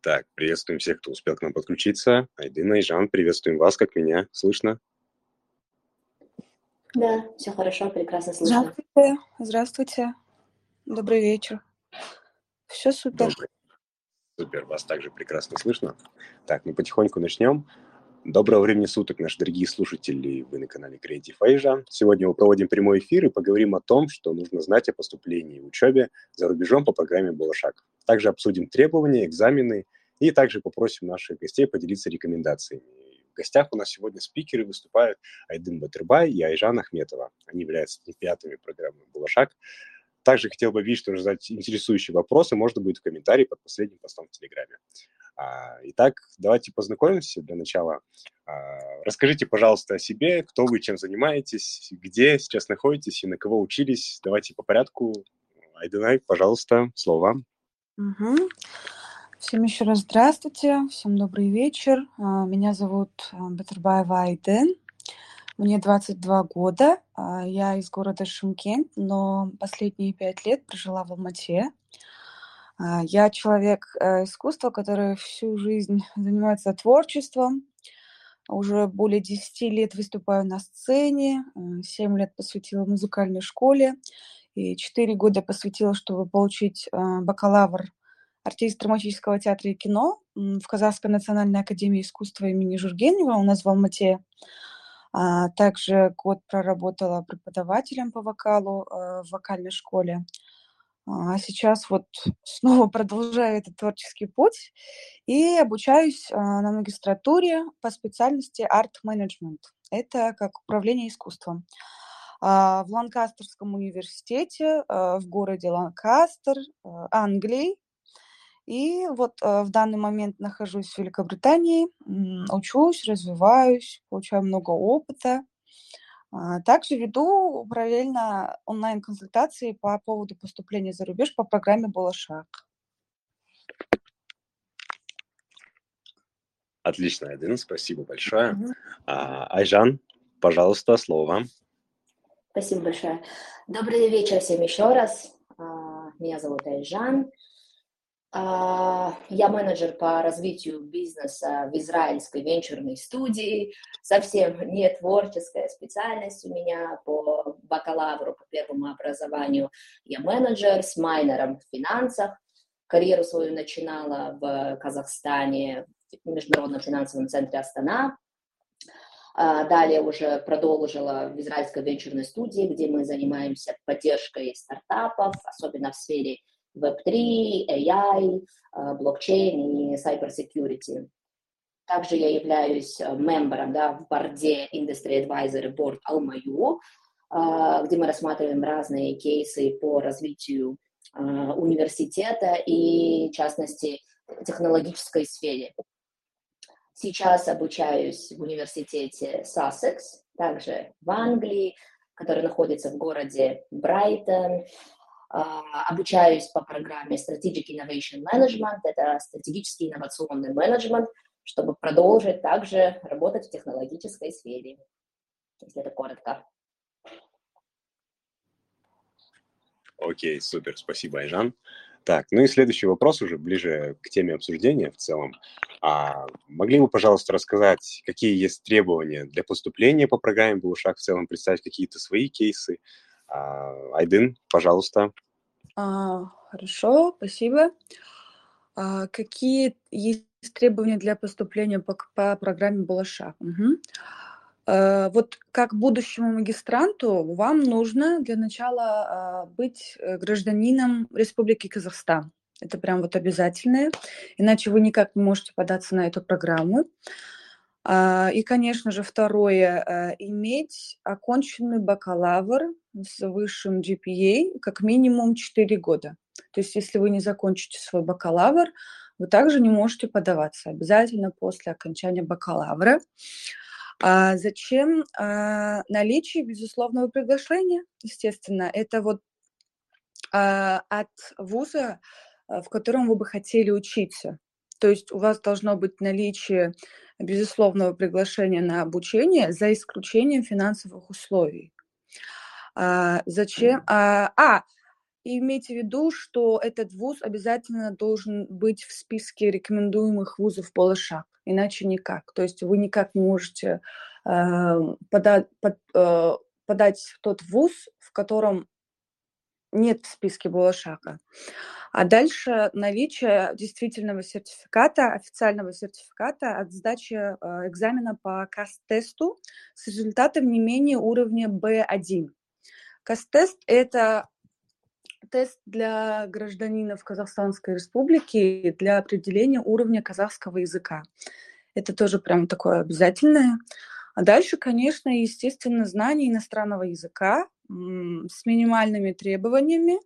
Так, приветствуем всех, кто успел к нам подключиться. Айдына и Жан, приветствуем вас, как меня. Слышно? Да, все хорошо, прекрасно слышно. Здравствуйте, здравствуйте. Добрый вечер. Все супер. Добрый. Супер, вас также прекрасно слышно. Так, мы потихоньку начнем. Доброго времени суток, наши дорогие слушатели. Вы на канале Creative Asia. Сегодня мы проводим прямой эфир и поговорим о том, что нужно знать о поступлении и учебе за рубежом по программе «Балашак». Также обсудим требования, экзамены и также попросим наших гостей поделиться рекомендациями. В гостях у нас сегодня спикеры выступают Айдын Батырбай и Айжан Ахметова. Они являются олимпиатами программы «Балашак». Также хотел бы видеть, что задать интересующие вопросы можно будет в комментарии под последним постом в Телеграме. А, итак, давайте познакомимся для начала. А, расскажите, пожалуйста, о себе, кто вы, чем занимаетесь, где сейчас находитесь и на кого учились. Давайте по порядку. Айденай, пожалуйста, слово вам. Угу. Всем еще раз здравствуйте, всем добрый вечер. А, меня зовут Батырбаева Айден. Мне 22 года. Я из города Шымкент, но последние пять лет прожила в Алмате. А, я человек э, искусства, который всю жизнь занимается творчеством. Уже более 10 лет выступаю на сцене, 7 лет посвятила музыкальной школе и 4 года посвятила, чтобы получить а, бакалавр артист драматического театра и кино в Казахской национальной академии искусства имени Жургенева у нас в Алмате. А, также год проработала преподавателем по вокалу э, в вокальной школе. А сейчас вот снова продолжаю этот творческий путь и обучаюсь а, на магистратуре по специальности арт-менеджмент. Это как управление искусством. А, в Ланкастерском университете в городе Ланкастер, Англии. И вот в данный момент нахожусь в Великобритании, учусь, развиваюсь, получаю много опыта. А, также веду параллельно онлайн-консультации по поводу поступления за рубеж по программе «Балашак». Отлично, Айдын, спасибо большое. А, Айжан, пожалуйста, слово вам. Спасибо большое. Добрый вечер всем еще раз. А, меня зовут Айжан. А, я менеджер по развитию бизнеса в израильской венчурной студии. Совсем не творческая специальность у меня по бакалавру, по первому образованию. Я менеджер с майнером в финансах. Карьеру свою начинала в Казахстане, в Международном финансовом центре Астана. А, далее уже продолжила в израильской венчурной студии, где мы занимаемся поддержкой стартапов, особенно в сфере Web3, AI, э, блокчейн и cyber security. Также я являюсь э, мембером да, в борде Industry Advisory Board Almayu, э, где мы рассматриваем разные кейсы по развитию университета и, в частности, технологической сфере. Сейчас обучаюсь в университете Sussex, также в Англии, который находится в городе Брайтон. А, обучаюсь по программе Strategic Innovation Management, это стратегический инновационный менеджмент, чтобы продолжить также работать в технологической сфере, если это коротко. Окей, супер, спасибо, Айжан. Так, ну и следующий вопрос уже ближе к теме обсуждения в целом. А могли бы, пожалуйста, рассказать, какие есть требования для поступления по программе «Булушак» в целом, представить какие-то свои кейсы, а, Айдын, пожалуйста. А, хорошо, спасибо. А, какие есть требования для поступления по, по программе Балаша? Угу. А, вот как будущему магистранту вам нужно для начала а, быть э, гражданином Республики Казахстан. Это прям вот обязательное, иначе вы никак не можете податься на эту программу. А, и, конечно же, второе, э, иметь оконченный бакалавр с высшим GPA как минимум 4 года. То есть, если вы не закончите свой бакалавр, вы также не можете подаваться. Обязательно после окончания бакалавра. А зачем а, наличие безусловного приглашения? Естественно, это вот а, от вуза, в котором вы бы хотели учиться. То есть у вас должно быть наличие безусловного приглашения на обучение за исключением финансовых условий. А, зачем? А, а, и имейте в виду, что этот вуз обязательно должен быть в списке рекомендуемых вузов Балашак, иначе никак. То есть вы никак не можете э, подать, под, э, подать тот вуз, в котором нет в списке Балашака. А дальше наличие действительного сертификата, официального сертификата от сдачи э, экзамена по КАС-тесту с результатом не менее уровня B1. КАС-тест – это тест для гражданинов Казахстанской Республики для определения уровня казахского языка. Это тоже прям такое обязательное. А дальше, конечно, естественно, знание иностранного языка с минимальными требованиями,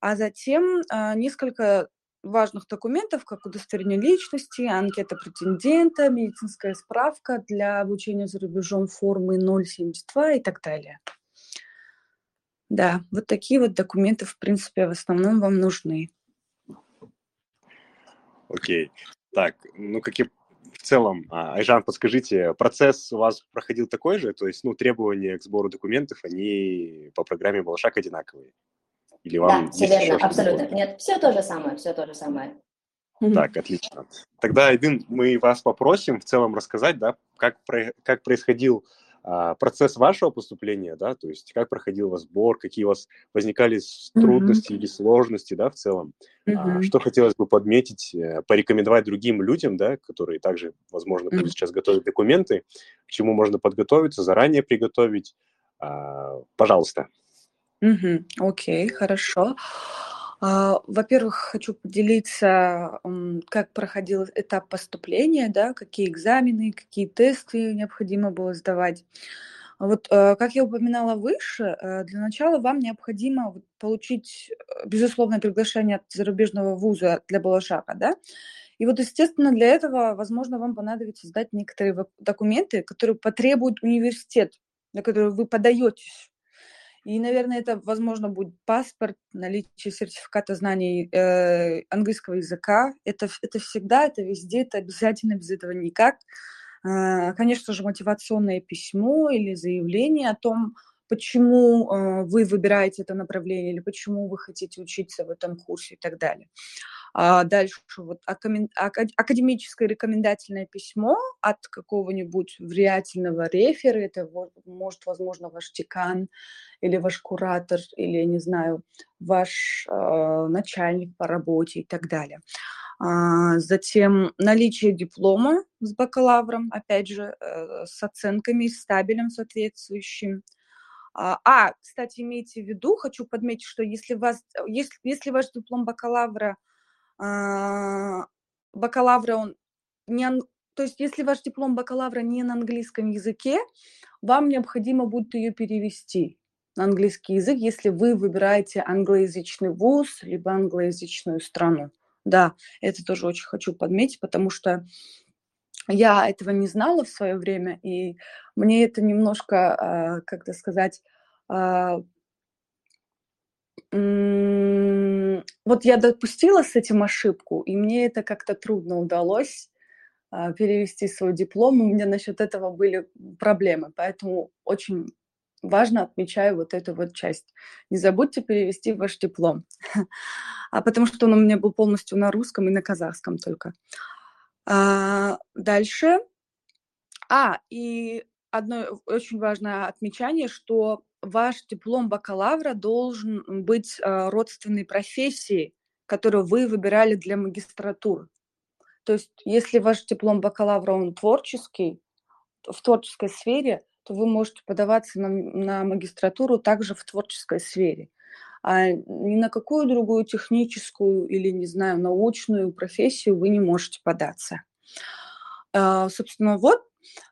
а затем а, несколько важных документов, как удостоверение личности, анкета претендента, медицинская справка для обучения за рубежом формы 072 и так далее. Да, вот такие вот документы, в принципе, в основном вам нужны. Окей. Так, ну какие в целом, а, Айжан, подскажите, процесс у вас проходил такой же? То есть, ну, требования к сбору документов, они по программе Балашак одинаковые? Или вам да, все верно, абсолютно. Нет, все то же самое, все то же самое. Так, отлично. Тогда, Эдин, мы вас попросим в целом рассказать, да, как, как происходил а, процесс вашего поступления, да, то есть как проходил у вас сбор, какие у вас возникали трудности mm-hmm. или сложности, да, в целом. Mm-hmm. А, что хотелось бы подметить, э, порекомендовать другим людям, да, которые также, возможно, будут mm-hmm. сейчас готовить документы, к чему можно подготовиться, заранее приготовить. А, пожалуйста. Окей, okay, хорошо. А, во-первых, хочу поделиться, как проходил этап поступления, да, какие экзамены, какие тесты необходимо было сдавать. Вот, э, как я упоминала выше, э, для начала вам необходимо получить э, безусловное приглашение от зарубежного вуза для Балашака, да, и вот, естественно, для этого, возможно, вам понадобится сдать некоторые документы, которые потребует университет, на который вы подаетесь и, наверное, это, возможно, будет паспорт, наличие сертификата знаний э, английского языка. Это, это всегда, это везде, это обязательно, без этого никак. Э, конечно же, мотивационное письмо или заявление о том, почему э, вы выбираете это направление или почему вы хотите учиться в этом курсе и так далее. А дальше вот академическое рекомендательное письмо от какого-нибудь влиятельного рефера, это может, возможно, ваш декан или ваш куратор, или, не знаю, ваш э, начальник по работе и так далее. А, затем наличие диплома с бакалавром, опять же, э, с оценками, с табелем соответствующим. А, а, кстати, имейте в виду, хочу подметить, что если, вас, если, если ваш диплом бакалавра а, бакалавра он не, то есть если ваш диплом бакалавра не на английском языке, вам необходимо будет ее перевести на английский язык, если вы выбираете англоязычный вуз либо англоязычную страну. Да, это тоже очень хочу подметить, потому что я этого не знала в свое время, и мне это немножко, а, как то сказать, а, вот я допустила с этим ошибку, и мне это как-то трудно удалось а, перевести свой диплом. У меня насчет этого были проблемы, поэтому очень важно отмечаю вот эту вот часть. Не забудьте перевести ваш диплом, а потому что он у меня был полностью на русском и на казахском только. А, дальше. А, и одно очень важное отмечание, что ваш диплом бакалавра должен быть э, родственной профессии, которую вы выбирали для магистратуры. То есть, если ваш диплом бакалавра, он творческий, в творческой сфере, то вы можете подаваться на, на магистратуру также в творческой сфере. А ни на какую другую техническую или, не знаю, научную профессию вы не можете податься. А, собственно, вот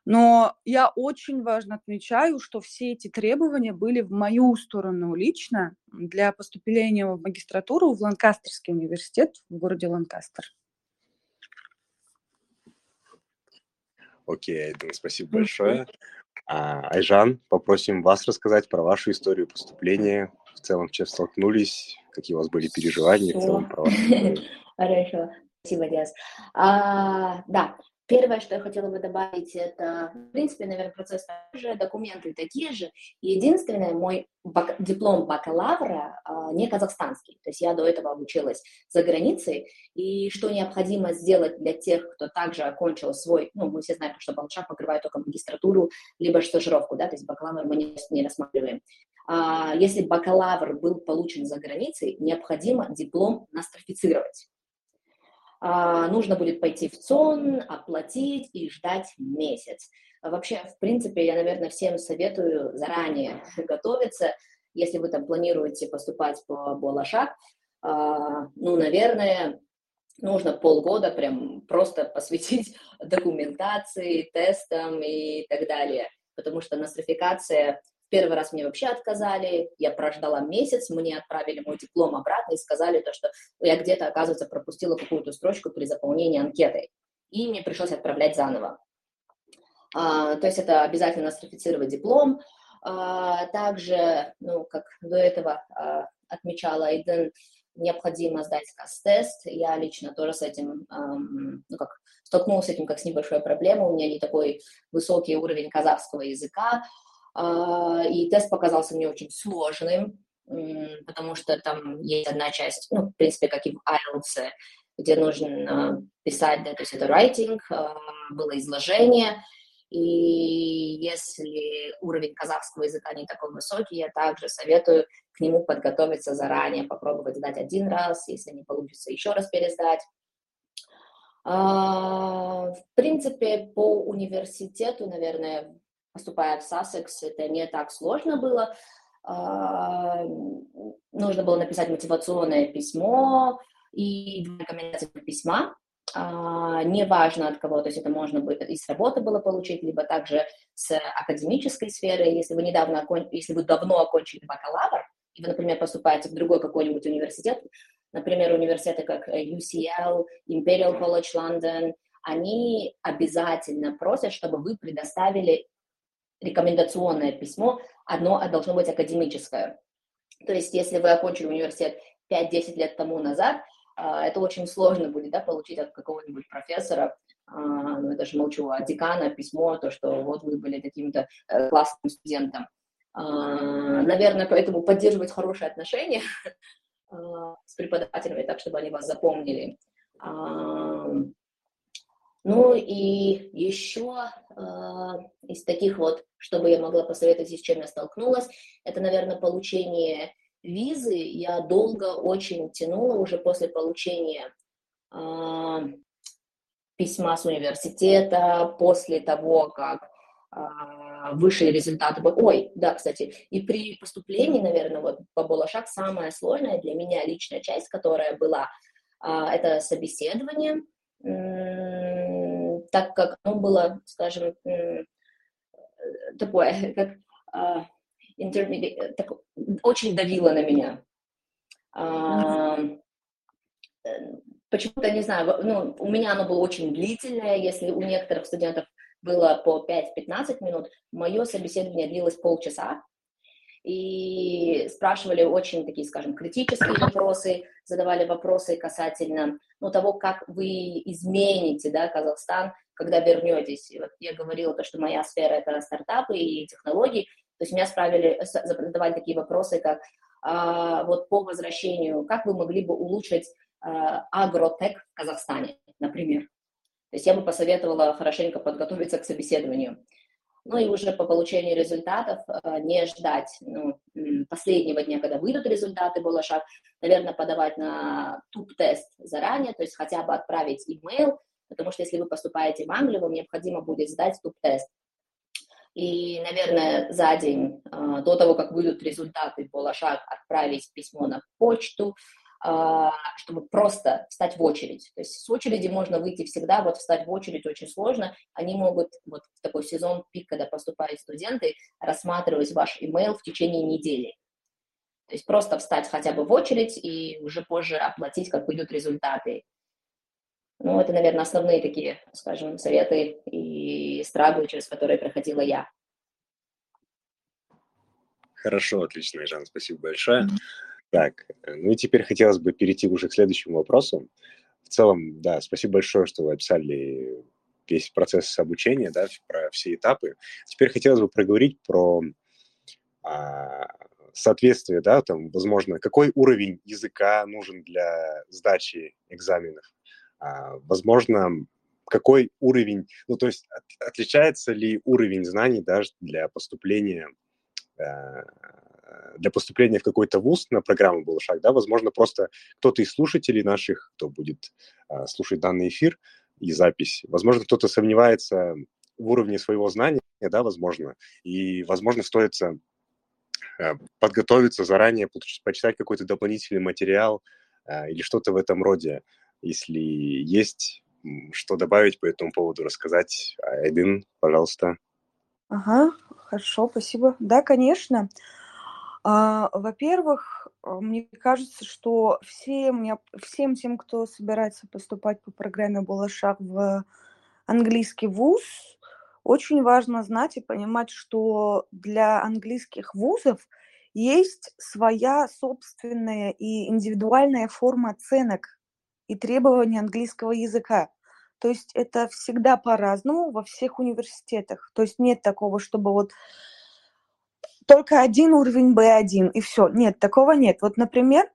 но я очень важно отмечаю, что все эти требования были в мою сторону лично для поступления в магистратуру в Ланкастерский университет в городе Ланкастер. Окей, okay, спасибо большое. А, Айжан, попросим вас рассказать про вашу историю поступления, в целом, чем столкнулись, какие у вас были переживания, в целом про Хорошо, спасибо, Диас. А, да, Первое, что я хотела бы добавить, это, в принципе, наверное, процесс же, документы такие же. Единственное, мой бак- диплом бакалавра э, не казахстанский. То есть я до этого обучилась за границей. И что необходимо сделать для тех, кто также окончил свой, ну, мы все знаем, что Балшак покрывает только магистратуру, либо стажировку, да, то есть бакалавр мы не, не рассматриваем. А, если бакалавр был получен за границей, необходимо диплом нострифицировать. А, нужно будет пойти в ЦОН, оплатить и ждать месяц. Вообще, в принципе, я, наверное, всем советую заранее готовиться, если вы там планируете поступать по Болашак, а, ну, наверное, нужно полгода прям просто посвятить документации, тестам и так далее, потому что нострификация Первый раз мне вообще отказали, я прождала месяц, мне отправили мой диплом обратно и сказали то, что я где-то, оказывается, пропустила какую-то строчку при заполнении анкеты. И мне пришлось отправлять заново. А, то есть это обязательно нострифицировать диплом. А, также, ну, как до этого а, отмечала Айден, необходимо сдать кас-тест. Я лично тоже с этим, эм, ну, как столкнулась с этим как с небольшой проблемой. У меня не такой высокий уровень казахского языка, и тест показался мне очень сложным, потому что там есть одна часть, ну, в принципе, как и в IELTS, где нужно писать, да, то есть это writing, а, было изложение, и если уровень казахского языка не такой высокий, я также советую к нему подготовиться заранее, попробовать сдать один раз, если не получится, еще раз пересдать. А, в принципе, по университету, наверное, поступая в Сассекс, это не так сложно было. А, нужно было написать мотивационное письмо и рекомендательных письма. А, неважно от кого, то есть это можно будет и с работы было получить, либо также с академической сферы. Если вы недавно, если вы давно окончили бакалавр, и вы, например, поступаете в другой какой-нибудь университет, например, университеты как UCL, Imperial College London, они обязательно просят, чтобы вы предоставили рекомендационное письмо, одно должно быть академическое. То есть, если вы окончили университет 5-10 лет тому назад, а, это очень сложно будет да, получить от какого-нибудь профессора, а, ну, я даже молчу, от декана письмо, то, что вот вы были таким-то э, классным студентом. А, наверное, поэтому поддерживать хорошие отношения с преподавателями, так, чтобы они вас запомнили. Ну и еще из таких вот, чтобы я могла посоветовать, с чем я столкнулась, это, наверное, получение визы. Я долго очень тянула уже после получения э, письма с университета, после того, как э, высшие результаты. Ой, да, кстати, и при поступлении, наверное, вот по Болошак самая сложная для меня личная часть, которая была, это собеседование, так как оно было, скажем, такое, как а, так, очень давило на меня. А, почему-то, не знаю, ну, у меня оно было очень длительное, если у некоторых студентов было по 5-15 минут, мое собеседование длилось полчаса, и спрашивали очень такие, скажем, критические вопросы, задавали вопросы касательно ну, того, как вы измените да, Казахстан, когда вернетесь. И вот я говорила то, что моя сфера — это стартапы и технологии, то есть меня справили, задавали такие вопросы, как а, вот по возвращению, как вы могли бы улучшить а, агротек в Казахстане, например. То есть я бы посоветовала хорошенько подготовиться к собеседованию. Ну и уже по получению результатов э, не ждать ну, последнего дня, когда выйдут результаты, было шаг, наверное, подавать на туп-тест заранее, то есть хотя бы отправить имейл, потому что если вы поступаете в Англию, вам необходимо будет сдать туп-тест. И, наверное, за день э, до того, как выйдут результаты, было шаг отправить письмо на почту, а, чтобы просто встать в очередь. То есть с очереди можно выйти всегда, вот встать в очередь очень сложно. Они могут вот в такой сезон пик, когда поступают студенты, рассматривать ваш email в течение недели. То есть просто встать хотя бы в очередь и уже позже оплатить, как выйдут результаты. Ну, это, наверное, основные такие, скажем, советы и страглы, через которые проходила я. Хорошо, отлично, Жан, спасибо большое. Mm-hmm. Так, э, ну и теперь хотелось бы перейти уже к следующему вопросу. В целом, да, спасибо большое, что вы описали весь процесс обучения, да, про все этапы. Теперь хотелось бы проговорить про а, соответствие, да, там, возможно, какой уровень языка нужен для сдачи экзаменов. А, возможно, какой уровень, ну, то есть от, отличается ли уровень знаний даже для поступления э, для поступления в какой-то вуз на программу был шаг, да, возможно, просто кто-то из слушателей наших, кто будет э, слушать данный эфир и запись, возможно, кто-то сомневается в уровне своего знания, да, возможно, и, возможно, стоит э, подготовиться заранее, почитать какой-то дополнительный материал э, или что-то в этом роде, если есть что добавить по этому поводу, рассказать. Айдин, пожалуйста. Ага, хорошо, спасибо. Да, конечно. А, во-первых, а, мне кажется, что всем, всем тем, кто собирается поступать по программе Балашах в английский вуз, очень важно знать и понимать, что для английских вузов есть своя собственная и индивидуальная форма оценок и требований английского языка. То есть это всегда по-разному во всех университетах. То есть нет такого, чтобы вот только один уровень B1 и все. Нет, такого нет. Вот, например,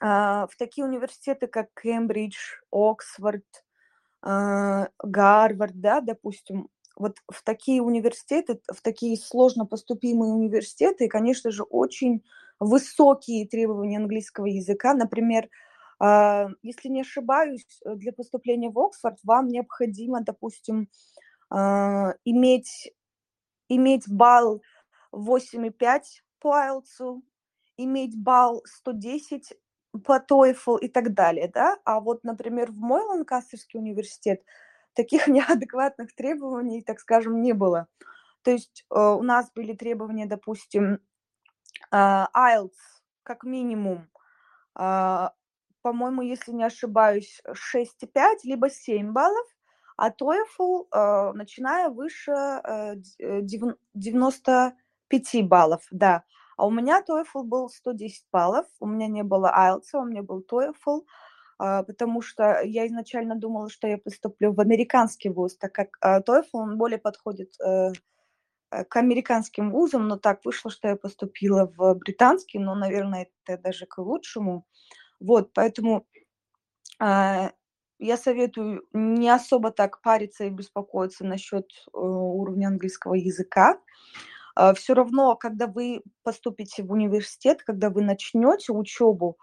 а, в такие университеты, как Кембридж, Оксфорд, а, Гарвард, да, допустим, вот в такие университеты, в такие сложно поступимые университеты, конечно же, очень высокие требования английского языка. Например, если не ошибаюсь, для поступления в Оксфорд вам необходимо, допустим, иметь, иметь балл 8,5 по IELTS, иметь балл 110 по TOEFL и так далее, да, а вот, например, в мой Ланкастерский университет таких неадекватных требований, так скажем, не было. То есть э, у нас были требования, допустим, э, IELTS как минимум, э, по-моему, если не ошибаюсь, 6,5 либо 7 баллов, а TOEFL, э, начиная выше э, 90 5 баллов, да. А у меня TOEFL был 110 баллов, у меня не было IELTS, у меня был TOEFL, а, потому что я изначально думала, что я поступлю в американский вуз, так как TOEFL, он более подходит э, э, к американским вузам, но так вышло, что я поступила в британский, но, наверное, это даже к лучшему. Вот, поэтому а, я советую не особо так париться и беспокоиться насчет э, уровня английского языка. А, все равно, когда вы поступите в университет, когда вы начнете учебу,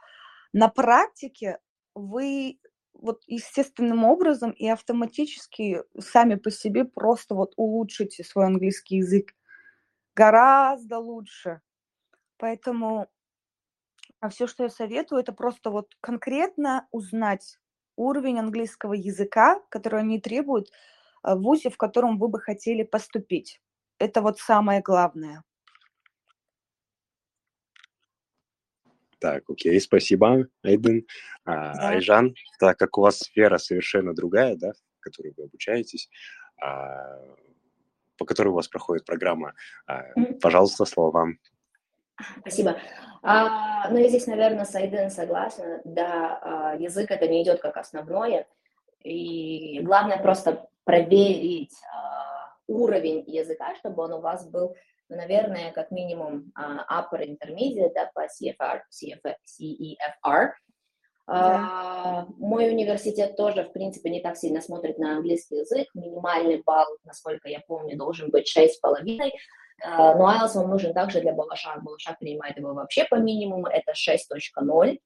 на практике вы вот естественным образом и автоматически сами по себе просто вот улучшите свой английский язык гораздо лучше. Поэтому а все, что я советую, это просто вот конкретно узнать уровень английского языка, который они требуют в ВУЗе, в котором вы бы хотели поступить. Это вот самое главное. Так, окей, спасибо, Эйден. А, да. Айжан, так как у вас сфера совершенно другая, да, в которой вы обучаетесь, а, по которой у вас проходит программа, а, пожалуйста, слово вам. Спасибо. А, ну, я здесь, наверное, с Айден согласна. Да, а, язык это не идет как основное. И главное просто проверить а, уровень языка, чтобы он у вас был, ну, наверное, как минимум uh, upper intermediate, да, по CFR, CF, CEFR. Да. Мой университет тоже, в принципе, не так сильно смотрит на английский язык. Минимальный балл, насколько я помню, должен быть 6,5. Но IELTS вам нужен также для Балашах. Балашах принимает его вообще по минимуму, это 6.0.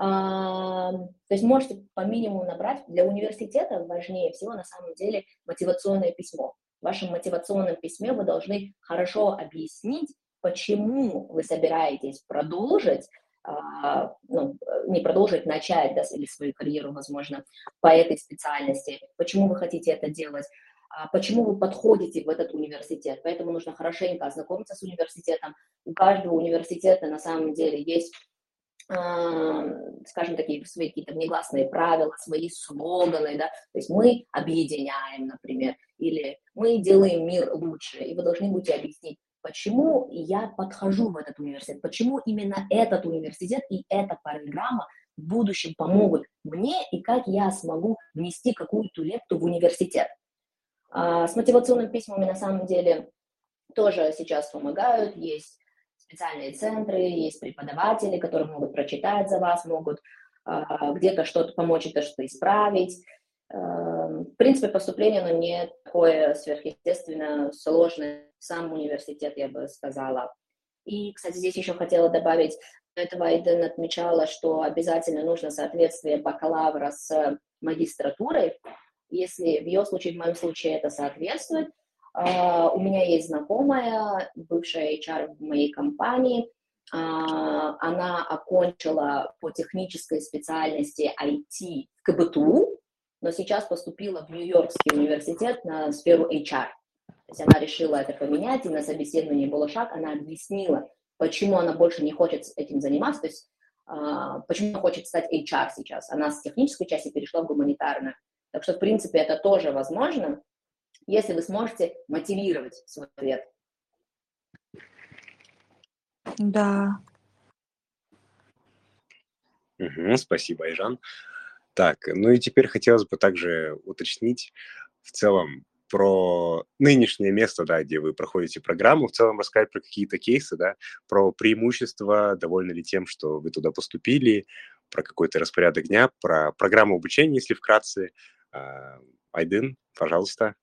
Uh, то есть можете по минимуму набрать. Для университета важнее всего на самом деле мотивационное письмо в вашем мотивационном письме вы должны хорошо объяснить, почему вы собираетесь продолжить, а, ну, не продолжить, начать да, или свою карьеру, возможно, по этой специальности, почему вы хотите это делать, а, почему вы подходите в этот университет. Поэтому нужно хорошенько ознакомиться с университетом. У каждого университета на самом деле есть скажем, такие свои какие-то негласные правила, свои слоганы, да, то есть мы объединяем, например, или мы делаем мир лучше, и вы должны будете объяснить, почему я подхожу в этот университет, почему именно этот университет и эта программа в будущем помогут мне, и как я смогу внести какую-то лепту в университет. С мотивационными письмами на самом деле тоже сейчас помогают. Есть специальные центры, есть преподаватели, которые могут прочитать за вас, могут где-то что-то помочь, это что-то исправить. Эм, в принципе, поступление, но не такое сверхъестественно сложное. Сам университет, я бы сказала. И, кстати, здесь еще хотела добавить, этого Айден отмечала, что обязательно нужно соответствие бакалавра с магистратурой. Если в ее случае, в моем случае это соответствует, Uh, у меня есть знакомая, бывшая HR в моей компании, uh, она окончила по технической специальности IT в КБТУ, но сейчас поступила в Нью-Йоркский университет на сферу HR. То есть она решила это поменять, и на собеседовании было шаг, она объяснила, почему она больше не хочет этим заниматься, то есть uh, почему она хочет стать HR сейчас. Она с технической части перешла в гуманитарную. Так что, в принципе, это тоже возможно, если вы сможете мотивировать свой ответ. Да. Угу, спасибо, Айжан. Так, ну и теперь хотелось бы также уточнить в целом про нынешнее место, да, где вы проходите программу, в целом рассказать про какие-то кейсы, да, про преимущества, довольны ли тем, что вы туда поступили, про какой-то распорядок дня, про программу обучения, если вкратце. А, Айдын, пожалуйста.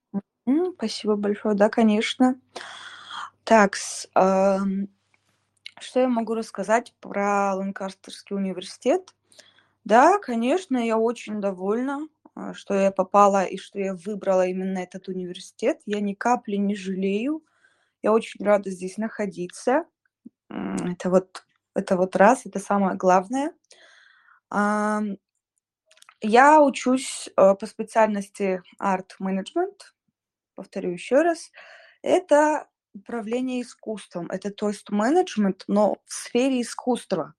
Спасибо большое. Да, конечно. Так, что я могу рассказать про Ланкастерский университет? Да, конечно, я очень довольна, а, что я попала и что я выбрала именно этот университет. Я ни капли не жалею. Я очень рада здесь находиться. Это вот, это вот раз, это самое главное. Я учусь э, по специальности арт-менеджмент, повторю еще раз. Это управление искусством, это то есть менеджмент, но в сфере искусства.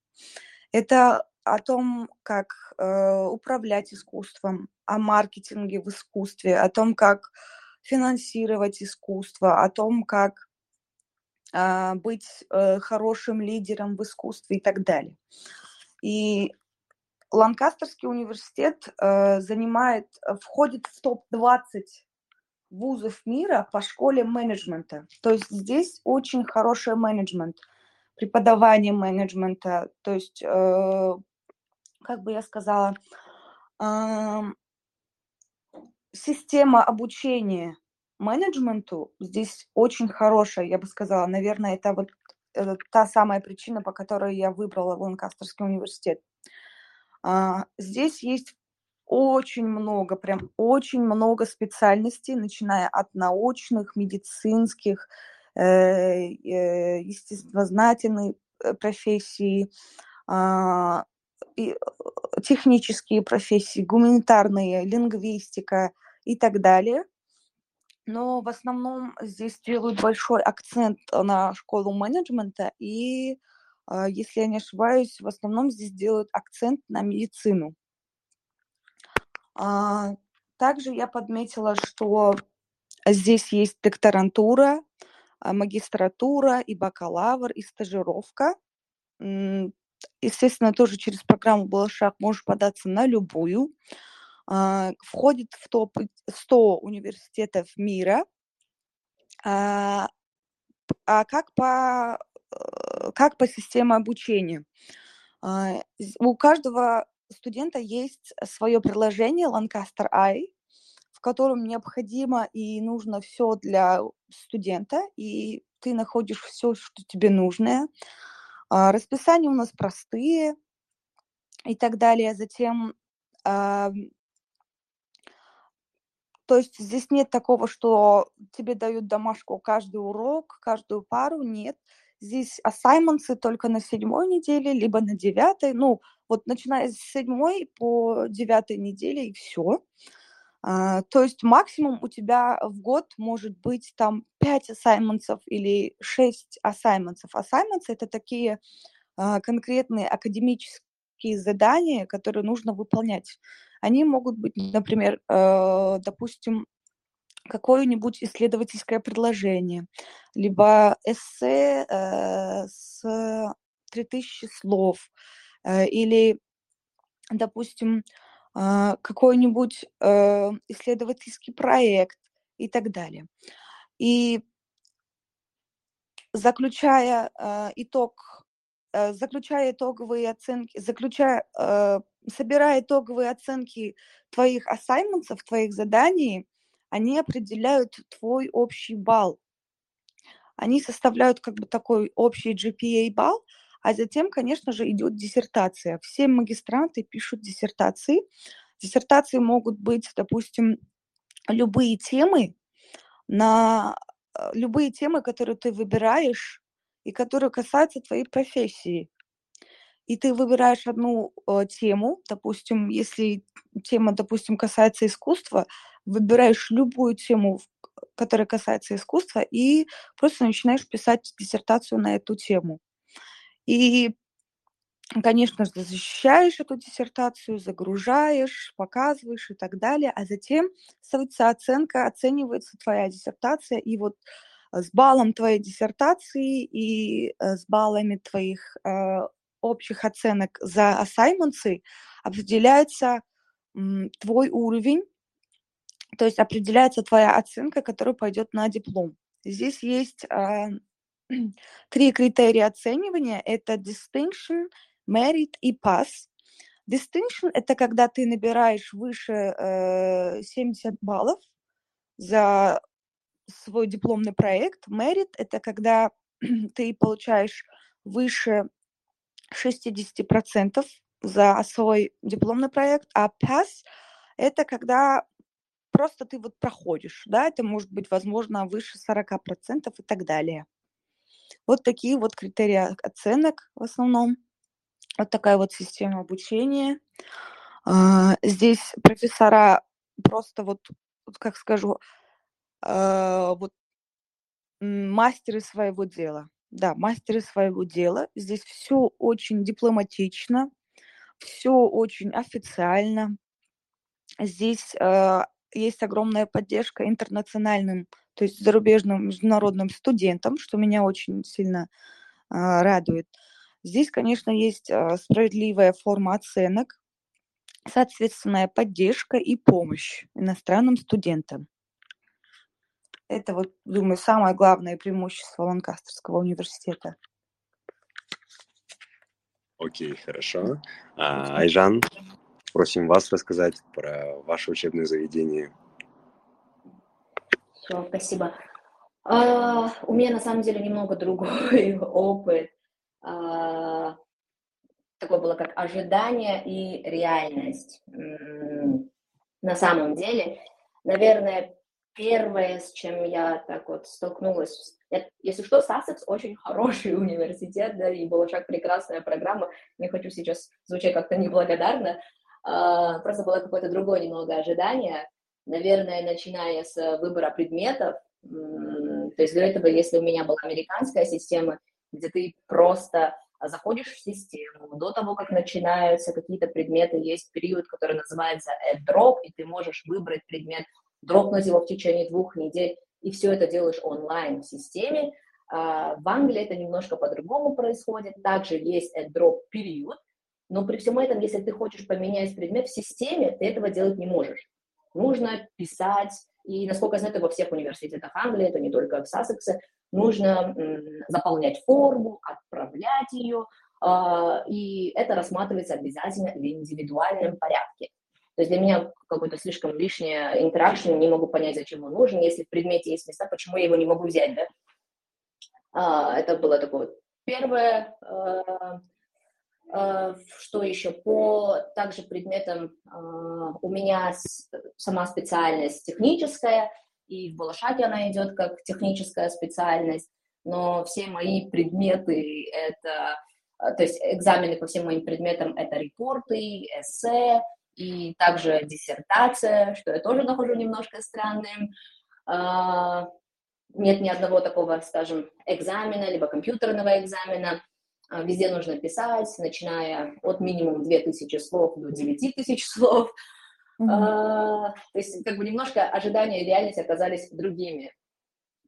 Это о том, как э, управлять искусством, о маркетинге в искусстве, о том, как финансировать искусство, о том, как э, быть э, хорошим лидером в искусстве и так далее. И Ланкастерский университет э, занимает, входит в топ-20 вузов мира по школе менеджмента. То есть здесь очень хороший менеджмент, преподавание менеджмента, то есть э, как бы я сказала, система обучения менеджменту здесь очень хорошая, я бы сказала. Наверное, это вот это та самая причина, по которой я выбрала Ланкастерский университет. А, здесь есть очень много, прям очень много специальностей, начиная от научных, медицинских, э, э, естествознательной э, профессии, а, э, технические профессии, гуманитарные, лингвистика и так далее. Но в основном здесь делают большой акцент на школу менеджмента, и, а, если я не ошибаюсь, в основном здесь делают акцент на медицину. А, также я подметила, что здесь есть докторантура, а, магистратура и бакалавр, и стажировка естественно, тоже через программу «Балашах» можешь податься на любую. А, входит в топ-100 университетов мира. А, а как по, э, как по системе обучения? А, у каждого студента есть свое приложение Lancaster Eye, в котором необходимо и нужно все для студента, и ты находишь все, что тебе нужно. А, расписания у нас простые и так далее. Затем, а, то есть здесь нет такого, что тебе дают домашку каждый урок, каждую пару, нет. Здесь assignments только на седьмой неделе, либо на девятой. Ну, вот начиная с седьмой по девятой неделе и все. Uh, то есть максимум у тебя в год может быть там 5 ассайментов или 6 ассайментов. Assignments – это такие uh, конкретные академические задания, которые нужно выполнять. Они могут быть, например, uh, допустим, какое-нибудь исследовательское предложение, либо эссе с 3000 слов, или, допустим, а, какой-нибудь э, исследовательский проект и так далее. И заключая э, итог, э, заключая итоговые оценки, заключая, э, собирая итоговые оценки твоих ассайментов, твоих заданий, они определяют твой общий балл. Они составляют как бы такой общий GPA балл, а затем, конечно же, идет диссертация. Все магистранты пишут диссертации. Диссертации могут быть, допустим, любые темы на э, любые темы, которые ты выбираешь и которые касаются твоей профессии. И ты выбираешь одну э, тему, допустим, если тема, допустим, касается искусства, выбираешь любую тему, которая касается искусства, и просто начинаешь писать диссертацию на эту тему. И, конечно же, защищаешь эту диссертацию, загружаешь, показываешь и так далее, а затем ставится оценка, оценивается твоя диссертация, и вот с баллом твоей диссертации и э, с баллами твоих э, общих оценок за ассайменты определяется твой уровень, то есть определяется твоя оценка, которая пойдет на диплом. Здесь есть э, Три критерия оценивания – это distinction, merit и pass. Distinction – это когда ты набираешь выше э, 70 баллов за свой дипломный проект. Merit – это когда ты получаешь выше 60% за свой дипломный проект, а pass – это когда просто ты вот проходишь, да, это может быть, возможно, выше 40% и так далее. Вот такие вот критерии оценок в основном. Вот такая вот система обучения. А, здесь профессора просто вот, как скажу, а, вот мастеры своего дела. Да, мастеры своего дела. Здесь все очень дипломатично, все очень официально. Здесь э, есть огромная поддержка интернациональным то есть зарубежным международным студентам, что меня очень сильно а, радует. Здесь, конечно, есть а, справедливая форма оценок, соответственная поддержка и помощь иностранным студентам. Это вот, думаю, самое главное преимущество Ланкастерского университета. Окей, хорошо. А, Айжан, просим вас рассказать про ваше учебное заведение. Все, спасибо. А, у меня на самом деле немного другой опыт. А, такое было как ожидание и реальность. На самом деле, наверное, первое, с чем я так вот столкнулась, я, если что, Сассекс очень хороший университет, да, и Балашак прекрасная программа. Не хочу сейчас звучать как-то неблагодарно, а, просто было какое-то другое немного ожидание наверное, начиная с выбора предметов, то есть до этого, если у меня была американская система, где ты просто заходишь в систему, до того, как начинаются какие-то предметы, есть период, который называется drop, и ты можешь выбрать предмет, дропнуть его в течение двух недель, и все это делаешь онлайн в системе. А, в Англии это немножко по-другому происходит. Также есть drop период, но при всем этом, если ты хочешь поменять предмет в системе, ты этого делать не можешь нужно писать, и, насколько я знаю, это во всех университетах Англии, это не только в Сассексе, нужно заполнять форму, отправлять ее, а, и это рассматривается обязательно в индивидуальном порядке. То есть для меня какой-то слишком лишняя интеракшн, не могу понять, зачем он нужен. Если в предмете есть места, почему я его не могу взять, да? А, это было такое первое. А, Э, что еще? По также предметам э, у меня сама специальность техническая, и в Балашаке она идет как техническая специальность, но все мои предметы это, то есть экзамены по всем моим предметам это репорты, эссе и также диссертация, что я тоже нахожу немножко странным. Нет ни одного такого, скажем, экзамена, либо компьютерного экзамена, а, везде нужно писать, начиная от минимум 2000 слов до 9000 слов. Mm-hmm. А, то есть как бы немножко ожидания и реальность оказались другими.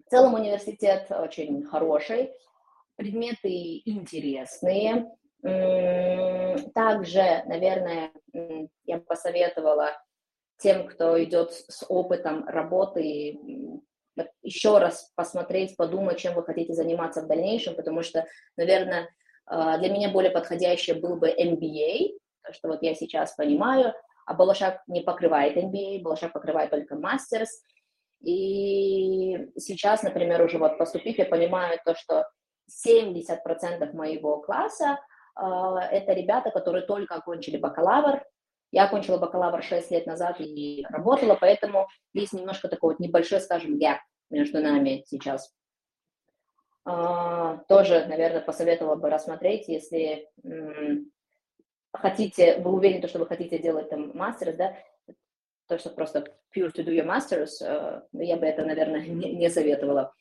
В целом университет очень хороший, предметы интересные. Также, наверное, я бы посоветовала тем, кто идет с опытом работы, еще раз посмотреть, подумать, чем вы хотите заниматься в дальнейшем, потому что, наверное, а, для меня более подходящий был бы MBA, то, что вот я сейчас понимаю, а Балашак не покрывает MBA, Балашак покрывает только Masters, и сейчас, например, уже вот поступив, я понимаю то, что 70% моего класса это ребята, которые только окончили бакалавр. Я окончила бакалавр 6 лет назад и работала, поэтому есть немножко такой вот небольшой, скажем, гэп между нами сейчас. Э, тоже, наверное, посоветовала бы рассмотреть, если хотите, вы уверены, что вы хотите делать там мастер, да, то, что просто pure to do your masters, uh, я бы это, наверное, не, советовала.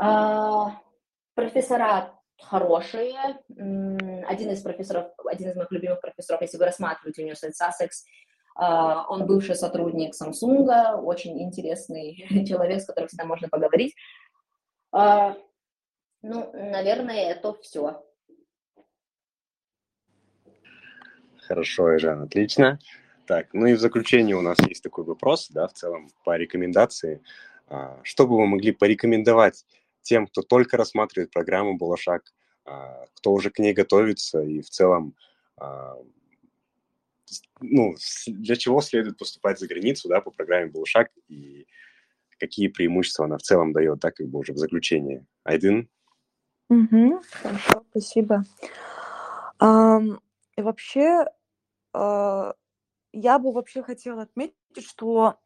Uh, профессора хорошие. Один из профессоров, один из моих любимых профессоров, если вы рассматриваете университет Сассекс, uh, он бывший сотрудник Samsung, очень интересный человек, с которым всегда можно поговорить. Uh, ну, наверное, это все. Хорошо, Жан, отлично. Так, ну и в заключение у нас есть такой вопрос, да, в целом по рекомендации. А, что бы вы могли порекомендовать тем, кто только рассматривает программу «Балашак», а, кто уже к ней готовится и в целом, а, ну, для чего следует поступать за границу, да, по программе «Балашак» и какие преимущества она в целом дает, да, как бы уже в заключение. Айдын? Угу, хорошо, спасибо. И вообще, uh, я бы вообще хотела отметить, что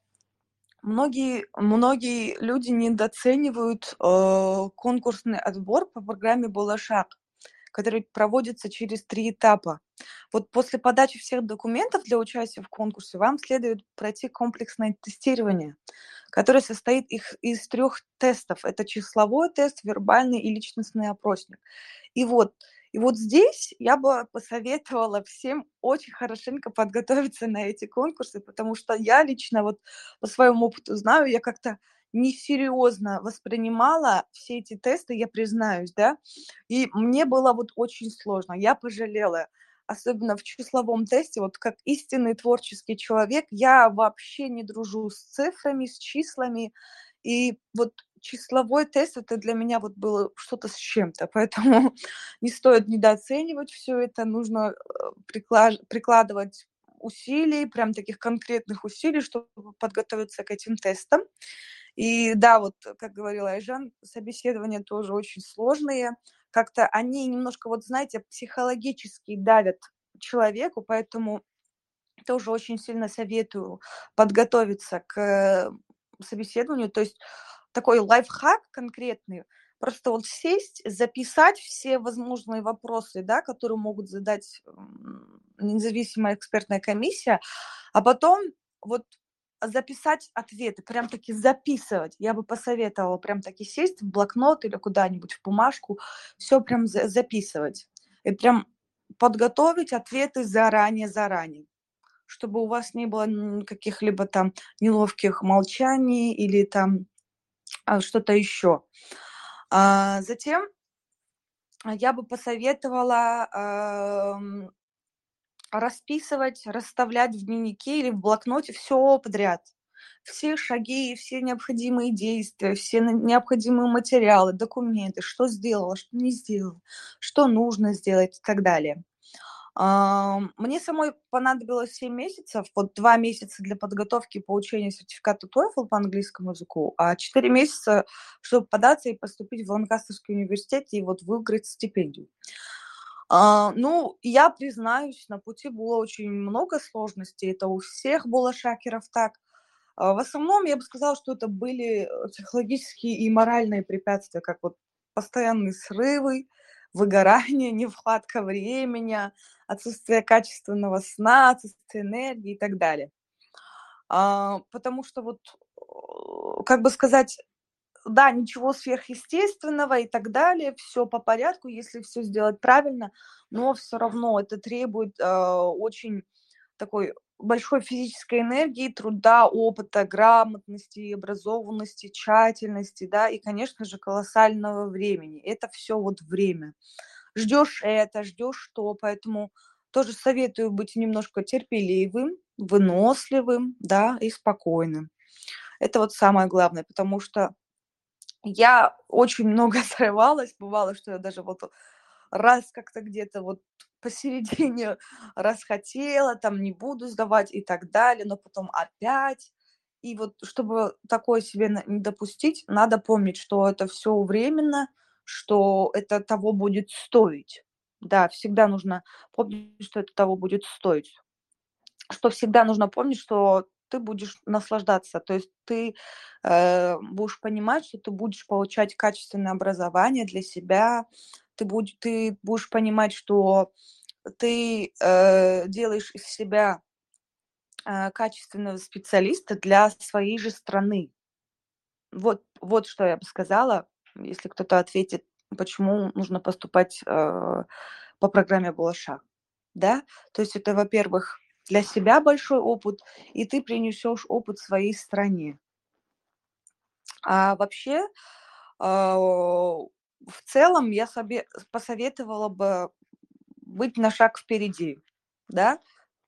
многие, многие люди недооценивают э, конкурсный отбор по программе «Балашак», который проводится через три этапа. Вот после подачи всех документов для участия в конкурсе вам следует пройти комплексное тестирование, которое состоит их из трех тестов. Это числовой тест, вербальный и личностный опросник. И вот и вот здесь я бы посоветовала всем очень хорошенько подготовиться на эти конкурсы, потому что я лично вот по своему опыту знаю, я как-то несерьезно воспринимала все эти тесты, я признаюсь, да, и мне было вот очень сложно, я пожалела, особенно в числовом тесте, вот как истинный творческий человек, я вообще не дружу с цифрами, с числами, и вот числовой тест это для меня вот было что-то с чем-то, поэтому не стоит недооценивать все это, нужно э, прикладывать усилий, прям таких конкретных усилий, чтобы подготовиться к этим тестам. И да, вот, как говорила Айжан, собеседования тоже очень сложные. Как-то они немножко, вот знаете, психологически давят человеку, поэтому тоже очень сильно советую подготовиться к э, собеседованию. То есть такой лайфхак конкретный, просто вот сесть, записать все возможные вопросы, да, которые могут задать независимая экспертная комиссия, а потом вот записать ответы, прям таки записывать. Я бы посоветовала прям таки сесть в блокнот или куда-нибудь в бумажку, все прям записывать. И прям подготовить ответы заранее-заранее чтобы у вас не было каких-либо там неловких молчаний или там что-то еще. А, затем я бы посоветовала расписывать, расставлять в дневнике или в блокноте все подряд. Все шаги, все необходимые действия, все необходимые материалы, документы, что сделала, что не сделала, что нужно сделать и так далее. Мне самой понадобилось 7 месяцев, вот 2 месяца для подготовки и получения сертификата TOEFL по английскому языку, а 4 месяца, чтобы податься и поступить в Ланкастерский университет и вот выиграть стипендию. Uh, ну, я признаюсь, на пути было очень много сложностей, это у всех было шакеров так. Uh, в основном я бы сказала, что это были психологические и моральные препятствия, как вот постоянные срывы, выгорание, нехватка времени, отсутствие качественного сна, отсутствие энергии и так далее. А, потому что вот, как бы сказать, да, ничего сверхъестественного и так далее, все по порядку, если все сделать правильно, но все равно это требует э, очень такой большой физической энергии, труда, опыта, грамотности, образованности, тщательности, да, и, конечно же, колоссального времени. Это все вот время. Ждешь это, ждешь что, поэтому тоже советую быть немножко терпеливым, выносливым, да, и спокойным. Это вот самое главное, потому что я очень много срывалась, бывало, что я даже вот раз как-то где-то вот посередине расхотела, там не буду сдавать и так далее, но потом опять. И вот чтобы такое себе не допустить, надо помнить, что это все временно, что это того будет стоить. Да, всегда нужно помнить, что это того будет стоить. Что всегда нужно помнить, что ты будешь наслаждаться, то есть ты э, будешь понимать, что ты будешь получать качественное образование для себя, ты, будь, ты будешь понимать, что ты э, делаешь из себя э, качественного специалиста для своей же страны. Вот, вот что я бы сказала, если кто-то ответит, почему нужно поступать э, по программе Балаша. Да? То есть это, во-первых, для себя большой опыт, и ты принесешь опыт своей стране. А вообще, а, в целом, я себе посоветовала бы быть на шаг впереди, да,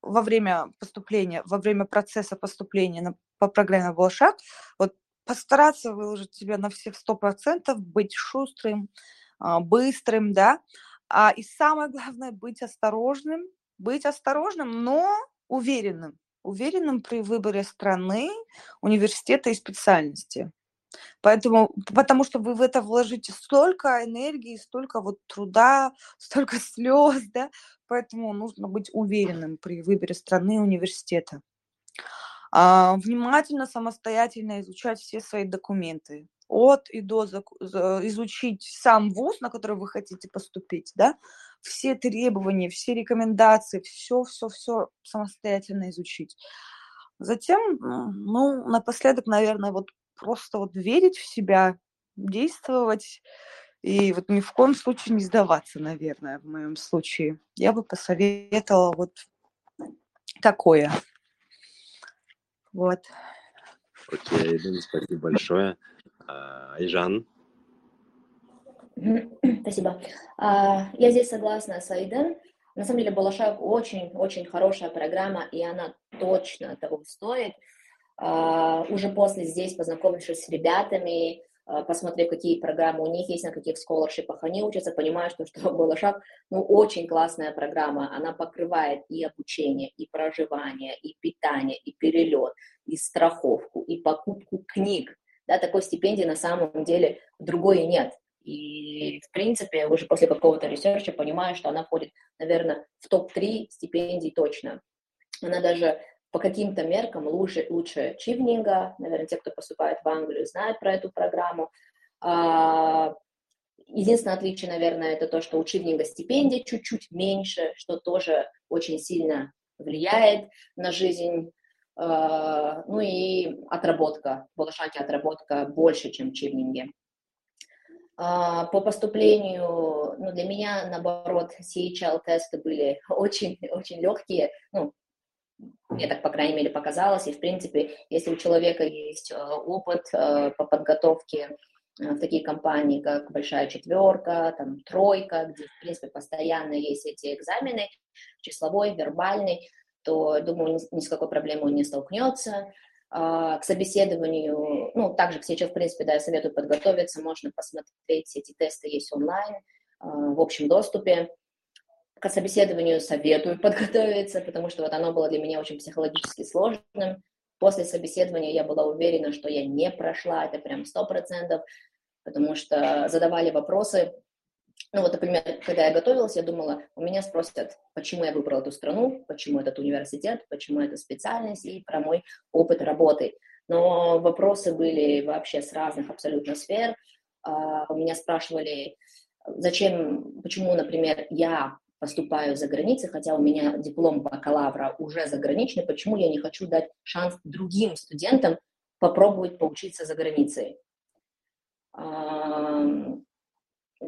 во время поступления, во время процесса поступления на, по программе «Волшак», вот постараться выложить себя на все сто процентов, быть шустрым, а, быстрым, да, а, и самое главное, быть осторожным, быть осторожным, но уверенным. Уверенным при выборе страны, университета и специальности. Поэтому, потому что вы в это вложите столько энергии, столько вот труда, столько слез, да, поэтому нужно быть уверенным при выборе страны и университета. А, внимательно, самостоятельно изучать все свои документы от и до изучить сам вуз, на который вы хотите поступить, да, все требования, все рекомендации, все, все, все самостоятельно изучить. Затем, ну, напоследок, наверное, вот просто вот верить в себя, действовать и вот ни в коем случае не сдаваться, наверное, в моем случае. Я бы посоветовала вот такое. Вот. Окей, okay, спасибо большое. Айжан? Спасибо. А, я здесь согласна с Айден. На самом деле Балашак очень-очень хорошая программа, и она точно того стоит. А, уже после здесь, познакомившись с ребятами, а, посмотрев, какие программы у них есть, на каких сколоршипах они учатся, понимаю, что, что Балашак, ну, очень классная программа. Она покрывает и обучение, и проживание, и питание, и перелет, и страховку, и покупку книг да, такой стипендии на самом деле другой нет. И, в принципе, уже после какого-то research а понимаю, что она входит, наверное, в топ-3 стипендий точно. Она даже по каким-то меркам лучше, лучше Чивнинга. Наверное, те, кто поступает в Англию, знают про эту программу. А, единственное отличие, наверное, это то, что у Чивнинга стипендия чуть-чуть меньше, что тоже очень сильно влияет на жизнь Э, ну и отработка, в Болашаке отработка больше, чем в Чивнинге. А, по поступлению, ну, для меня, наоборот, CHL-тесты были очень-очень легкие, ну, мне так, по крайней мере, показалось, и, в принципе, если у человека есть э, опыт э, по подготовке в такие компании, как Большая Четверка, там, Тройка, где, в принципе, постоянно есть эти экзамены, числовой, вербальный, то, думаю, ни, с какой проблемой он не столкнется. А, к собеседованию, ну, также сейчас, в принципе, да, я советую подготовиться, можно посмотреть, эти тесты есть онлайн, в общем доступе. К собеседованию советую подготовиться, потому что вот оно было для меня очень психологически сложным. После собеседования я была уверена, что я не прошла, это прям сто процентов, потому что задавали вопросы, ну вот, например, когда я готовилась, я думала, у меня спросят, почему я выбрала эту страну, почему этот университет, почему эта специальность и про мой опыт работы. Но вопросы были вообще с разных абсолютно сфер. Uh, у меня спрашивали, зачем, почему, например, я поступаю за границей, хотя у меня диплом бакалавра уже заграничный, почему я не хочу дать шанс другим студентам попробовать поучиться за границей.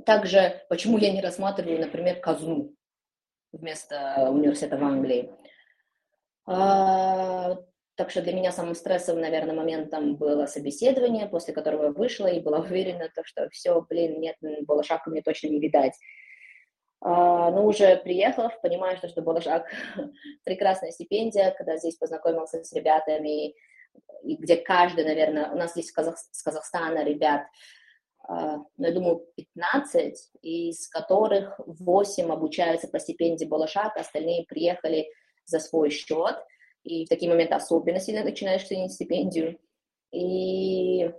Также, почему я не рассматриваю, например, казну вместо университета в Англии. А, так что для меня самым стрессовым, наверное, моментом было собеседование, после которого я вышла и была уверена, то, что все, блин, нет, Балашака мне точно не видать. А, но уже приехав, понимаю, что это был шаг. Прекрасная стипендия, когда здесь познакомился с ребятами, и где каждый, наверное, у нас здесь Казах, с Казахстана ребят, а, ну, я думаю, 15, из которых 8 обучаются по стипендии Балашак, остальные приехали за свой счет, и в такие моменты особенно сильно начинаешь ценить стипендию. И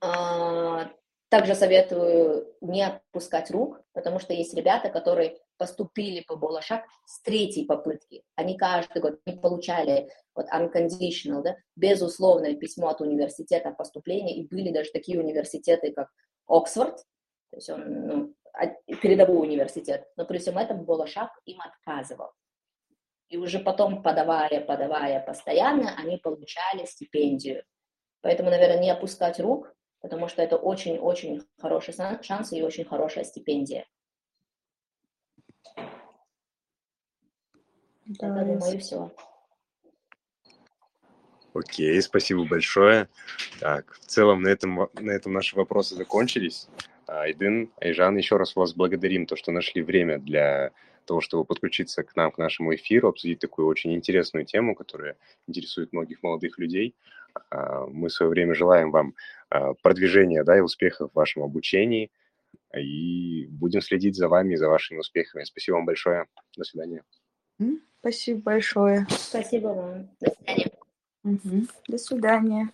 а, также советую не отпускать рук, потому что есть ребята, которые поступили по Болошак с третьей попытки. Они каждый год не получали вот unconditional, да, безусловное письмо от университета о поступлении, и были даже такие университеты, как Оксфорд, то есть он ну, передовой университет, но при всем этом Болошак им отказывал. И уже потом, подавая, подавая постоянно, они получали стипендию. Поэтому, наверное, не опускать рук, потому что это очень-очень хороший шанс и очень хорошая стипендия. Да, это, думаю, все. Окей, спасибо большое. Так, в целом на этом, на этом наши вопросы закончились. Айдын, Айжан, еще раз вас благодарим, то, что нашли время для того, чтобы подключиться к нам, к нашему эфиру, обсудить такую очень интересную тему, которая интересует многих молодых людей. А, мы в свое время желаем вам а, продвижения да, и успехов в вашем обучении. И будем следить за вами и за вашими успехами. Спасибо вам большое. До свидания. Спасибо большое. Спасибо вам. До свидания. Угу. До свидания.